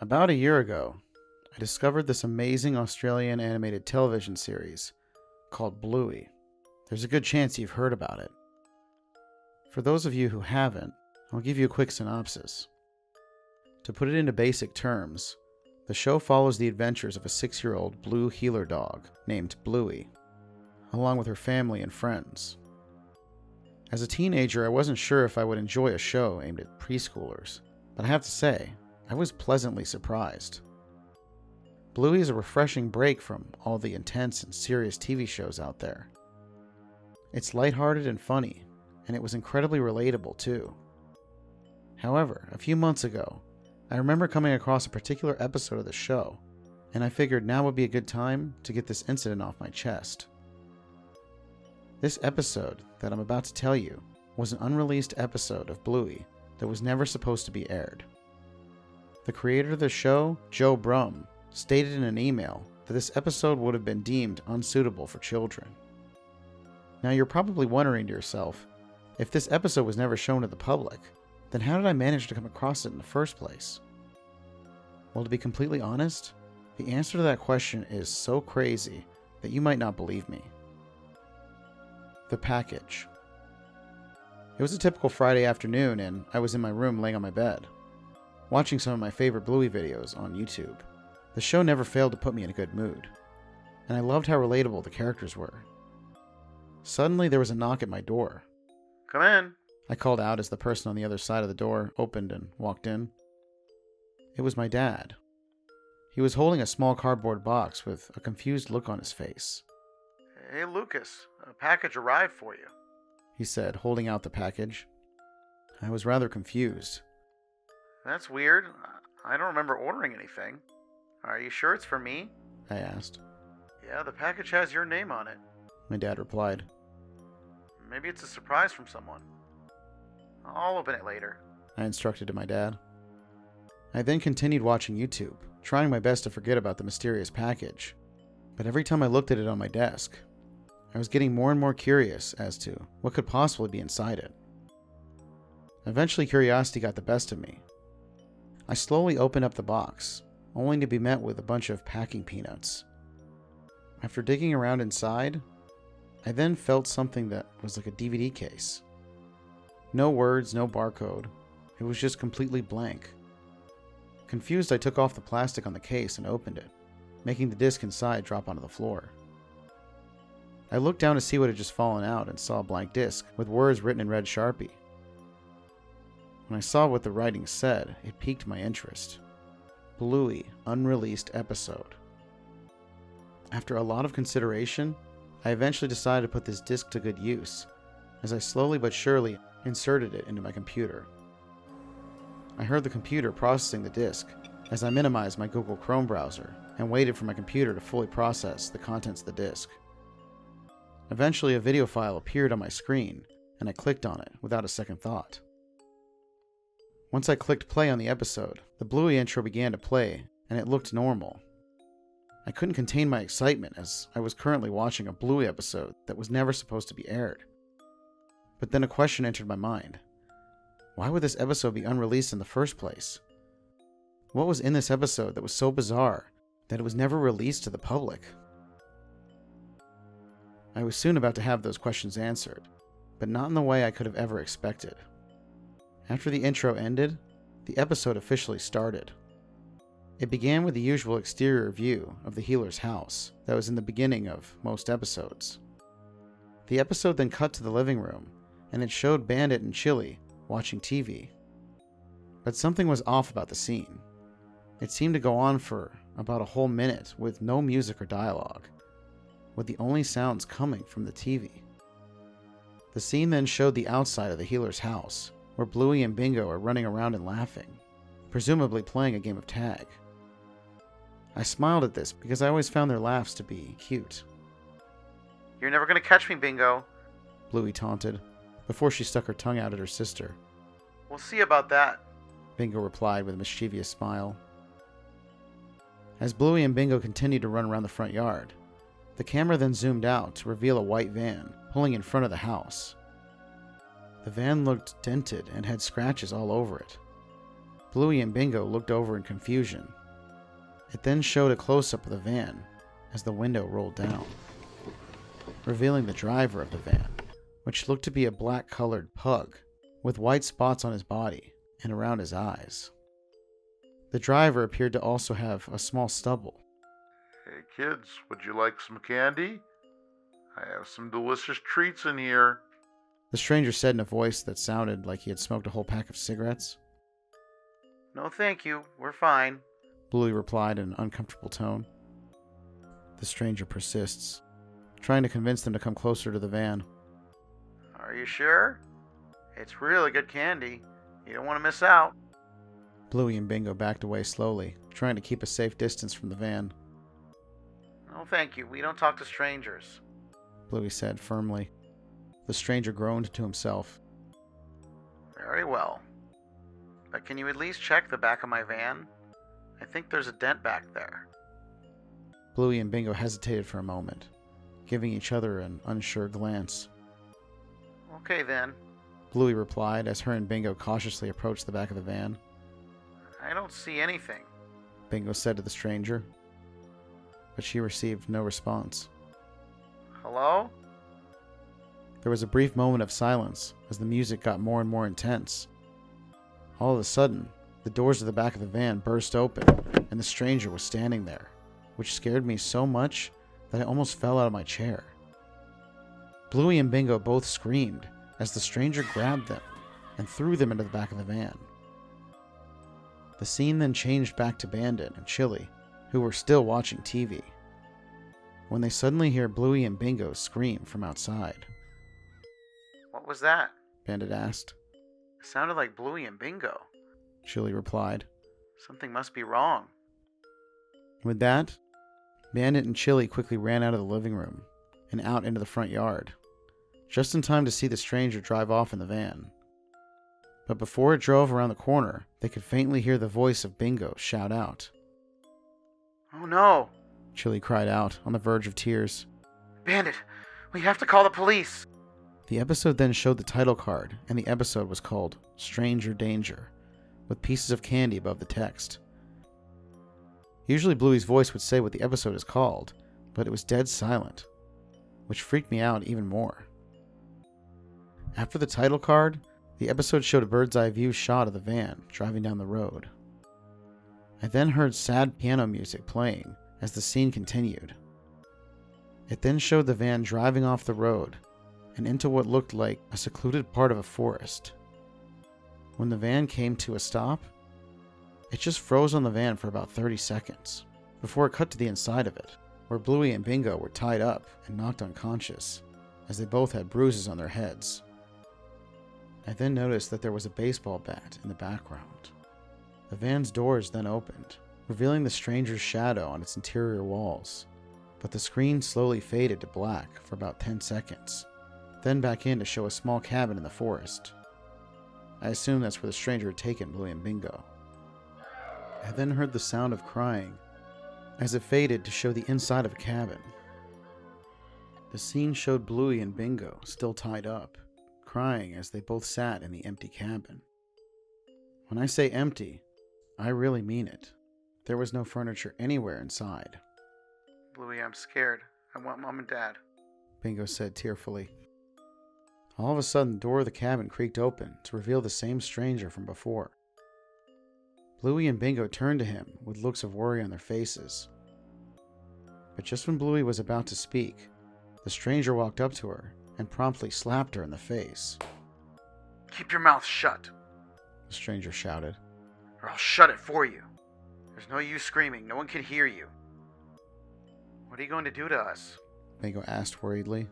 About a year ago, I discovered this amazing Australian animated television series called Bluey. There's a good chance you've heard about it. For those of you who haven't, I'll give you a quick synopsis. To put it into basic terms, the show follows the adventures of a six year old blue heeler dog named Bluey, along with her family and friends. As a teenager, I wasn't sure if I would enjoy a show aimed at preschoolers, but I have to say, I was pleasantly surprised. Bluey is a refreshing break from all the intense and serious TV shows out there. It's lighthearted and funny, and it was incredibly relatable too. However, a few months ago, I remember coming across a particular episode of the show, and I figured now would be a good time to get this incident off my chest. This episode that I'm about to tell you was an unreleased episode of Bluey that was never supposed to be aired. The creator of the show, Joe Brumm, stated in an email that this episode would have been deemed unsuitable for children. Now you're probably wondering to yourself, if this episode was never shown to the public, then how did I manage to come across it in the first place? Well, to be completely honest, the answer to that question is so crazy that you might not believe me. The package. It was a typical Friday afternoon, and I was in my room laying on my bed, watching some of my favorite Bluey videos on YouTube. The show never failed to put me in a good mood, and I loved how relatable the characters were. Suddenly, there was a knock at my door. Come in. I called out as the person on the other side of the door opened and walked in. It was my dad. He was holding a small cardboard box with a confused look on his face. Hey, Lucas, a package arrived for you. He said, holding out the package. I was rather confused. That's weird. I don't remember ordering anything. Are you sure it's for me? I asked. Yeah, the package has your name on it. My dad replied. Maybe it's a surprise from someone. I'll open it later. I instructed to my dad. I then continued watching YouTube, trying my best to forget about the mysterious package. But every time I looked at it on my desk, I was getting more and more curious as to what could possibly be inside it. Eventually, curiosity got the best of me. I slowly opened up the box, only to be met with a bunch of packing peanuts. After digging around inside, I then felt something that was like a DVD case. No words, no barcode. It was just completely blank. Confused, I took off the plastic on the case and opened it, making the disc inside drop onto the floor. I looked down to see what had just fallen out and saw a blank disc with words written in red sharpie. When I saw what the writing said, it piqued my interest. Bluey, unreleased episode. After a lot of consideration, I eventually decided to put this disc to good use, as I slowly but surely inserted it into my computer. I heard the computer processing the disk as I minimized my Google Chrome browser and waited for my computer to fully process the contents of the disk. Eventually, a video file appeared on my screen, and I clicked on it without a second thought. Once I clicked play on the episode, the Bluey intro began to play, and it looked normal. I couldn't contain my excitement as I was currently watching a Bluey episode that was never supposed to be aired. But then a question entered my mind Why would this episode be unreleased in the first place? What was in this episode that was so bizarre that it was never released to the public? I was soon about to have those questions answered, but not in the way I could have ever expected. After the intro ended, the episode officially started. It began with the usual exterior view of the Heeler's house that was in the beginning of most episodes. The episode then cut to the living room, and it showed Bandit and Chili watching TV. But something was off about the scene. It seemed to go on for about a whole minute with no music or dialogue, with the only sounds coming from the TV. The scene then showed the outside of the Heeler's house, where Bluey and Bingo are running around and laughing, presumably playing a game of tag. I smiled at this because I always found their laughs to be cute. You're never gonna catch me, Bingo. Bluey taunted, before she stuck her tongue out at her sister. We'll see about that. Bingo replied with a mischievous smile. As Bluey and Bingo continued to run around the front yard, the camera then zoomed out to reveal a white van pulling in front of the house. The van looked dented and had scratches all over it. Bluey and Bingo looked over in confusion. It then showed a close up of the van as the window rolled down, revealing the driver of the van, which looked to be a black colored pug with white spots on his body and around his eyes. The driver appeared to also have a small stubble. Hey kids, would you like some candy? I have some delicious treats in here. The stranger said in a voice that sounded like he had smoked a whole pack of cigarettes. No, thank you. We're fine. Bluey replied in an uncomfortable tone. The stranger persists, trying to convince them to come closer to the van. Are you sure? It's really good candy. You don't want to miss out. Bluey and Bingo backed away slowly, trying to keep a safe distance from the van. No, thank you. We don't talk to strangers. Bluey said firmly. The stranger groaned to himself. Very well. But can you at least check the back of my van? I think there's a dent back there. Bluey and Bingo hesitated for a moment, giving each other an unsure glance. Okay then. Bluey replied as her and Bingo cautiously approached the back of the van. I don't see anything. Bingo said to the stranger. But she received no response. Hello? There was a brief moment of silence as the music got more and more intense. All of a sudden, the doors of the back of the van burst open, and the stranger was standing there, which scared me so much that I almost fell out of my chair. Bluey and Bingo both screamed as the stranger grabbed them and threw them into the back of the van. The scene then changed back to Bandit and Chili, who were still watching TV, when they suddenly hear Bluey and Bingo scream from outside. What was that? Bandit asked. It sounded like Bluey and Bingo. Chili replied. Something must be wrong. With that, Bandit and Chili quickly ran out of the living room and out into the front yard, just in time to see the stranger drive off in the van. But before it drove around the corner, they could faintly hear the voice of Bingo shout out. Oh no! Chili cried out, on the verge of tears. Bandit, we have to call the police! The episode then showed the title card, and the episode was called Stranger Danger, with pieces of candy above the text. Usually Bluey's voice would say what the episode is called, but it was dead silent, which freaked me out even more. After the title card, the episode showed a bird's eye view shot of the van driving down the road. I then heard sad piano music playing as the scene continued. It then showed the van driving off the road and into what looked like a secluded part of a forest. When the van came to a stop, it just froze on the van for about 30 seconds before it cut to the inside of it, where Bluey and Bingo were tied up and knocked unconscious, as they both had bruises on their heads. I then noticed that there was a baseball bat in the background. The van's doors then opened, revealing the stranger's shadow on its interior walls, but the screen slowly faded to black for about 10 seconds, then back in to show a small cabin in the forest. I assume that's where the stranger had taken Bluey and Bingo. I then heard the sound of crying as it faded to show the inside of a cabin. The scene showed Bluey and Bingo still tied up, crying as they both sat in the empty cabin. When I say empty, I really mean it. There was no furniture anywhere inside, Bluey, I'm scared. I want Mom and Dad. Bingo said tearfully. All of a sudden, the door of the cabin creaked open to reveal the same stranger from before. Bluey and Bingo turned to him with looks of worry on their faces. But just when Bluey was about to speak, the stranger walked up to her and promptly slapped her in the face. Keep your mouth shut, The stranger shouted. or I'll shut it for you. There's no use screaming. No one can hear you. What are you going to do to us? Bingo asked worriedly.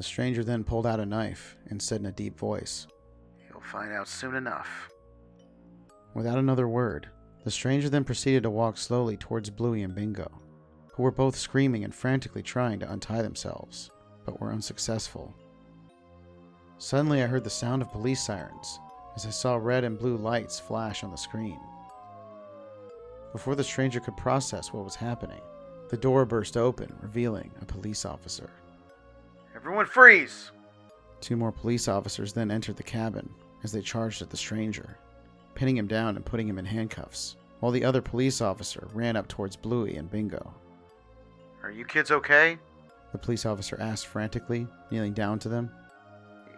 The stranger then pulled out a knife and said in a deep voice. You'll find out soon enough. Without another word, the stranger then proceeded to walk slowly towards Bluey and Bingo, who were both screaming and frantically trying to untie themselves, but were unsuccessful. Suddenly, I heard the sound of police sirens as I saw red and blue lights flash on the screen. Before the stranger could process what was happening, the door burst open, revealing a police officer. Everyone freeze! Two more police officers then entered the cabin as they charged at the stranger. pinning him down and putting him in handcuffs, while the other police officer ran up towards Bluey and Bingo. Are you kids okay? The police officer asked frantically, kneeling down to them.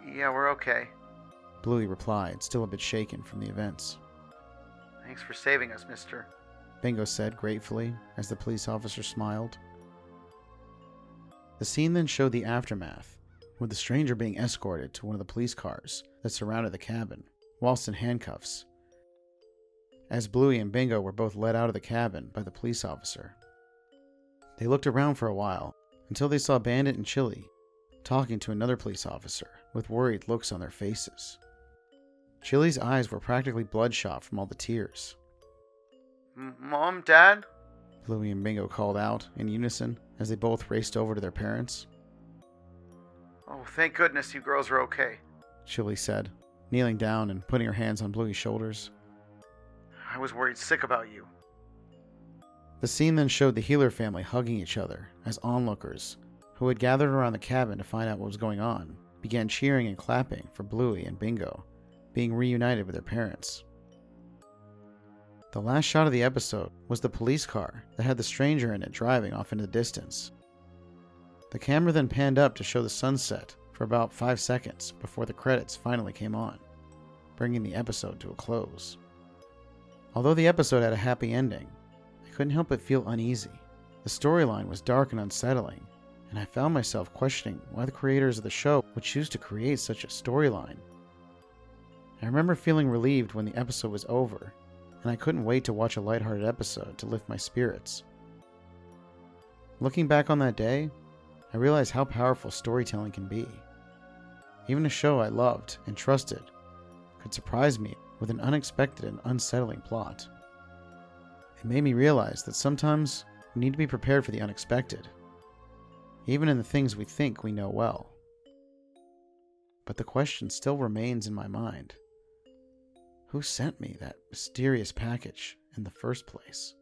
Yeah, we're okay. Bluey replied, still a bit shaken from the events. Thanks for saving us, mister. Bingo said gratefully as the police officer smiled. The scene then showed the aftermath, with the stranger being escorted to one of the police cars that surrounded the cabin, whilst in handcuffs, as Bluey and Bingo were both led out of the cabin by the police officer. They looked around for a while until they saw Bandit and Chili talking to another police officer with worried looks on their faces. Chili's eyes were practically bloodshot from all the tears. Mom, Dad? Bluey and Bingo called out in unison as they both raced over to their parents. Oh, thank goodness you girls are okay. Chili said, kneeling down and putting her hands on Bluey's shoulders. I was worried sick about you. The scene then showed the Heeler family hugging each other as onlookers, who had gathered around the cabin to find out what was going on, began cheering and clapping for Bluey and Bingo, being reunited with their parents. The last shot of the episode was the police car that had the stranger in it driving off into the distance. The camera then panned up to show the sunset for about five seconds before the credits finally came on, bringing the episode to a close. Although the episode had a happy ending, I couldn't help but feel uneasy. The storyline was dark and unsettling, and I found myself questioning why the creators of the show would choose to create such a storyline. I remember feeling relieved when the episode was over, and I couldn't wait to watch a lighthearted episode to lift my spirits. Looking back on that day, I realized how powerful storytelling can be. Even a show I loved and trusted could surprise me with an unexpected and unsettling plot. It made me realize that sometimes we need to be prepared for the unexpected, even in the things we think we know well. But the question still remains in my mind who sent me that mysterious package in the first place?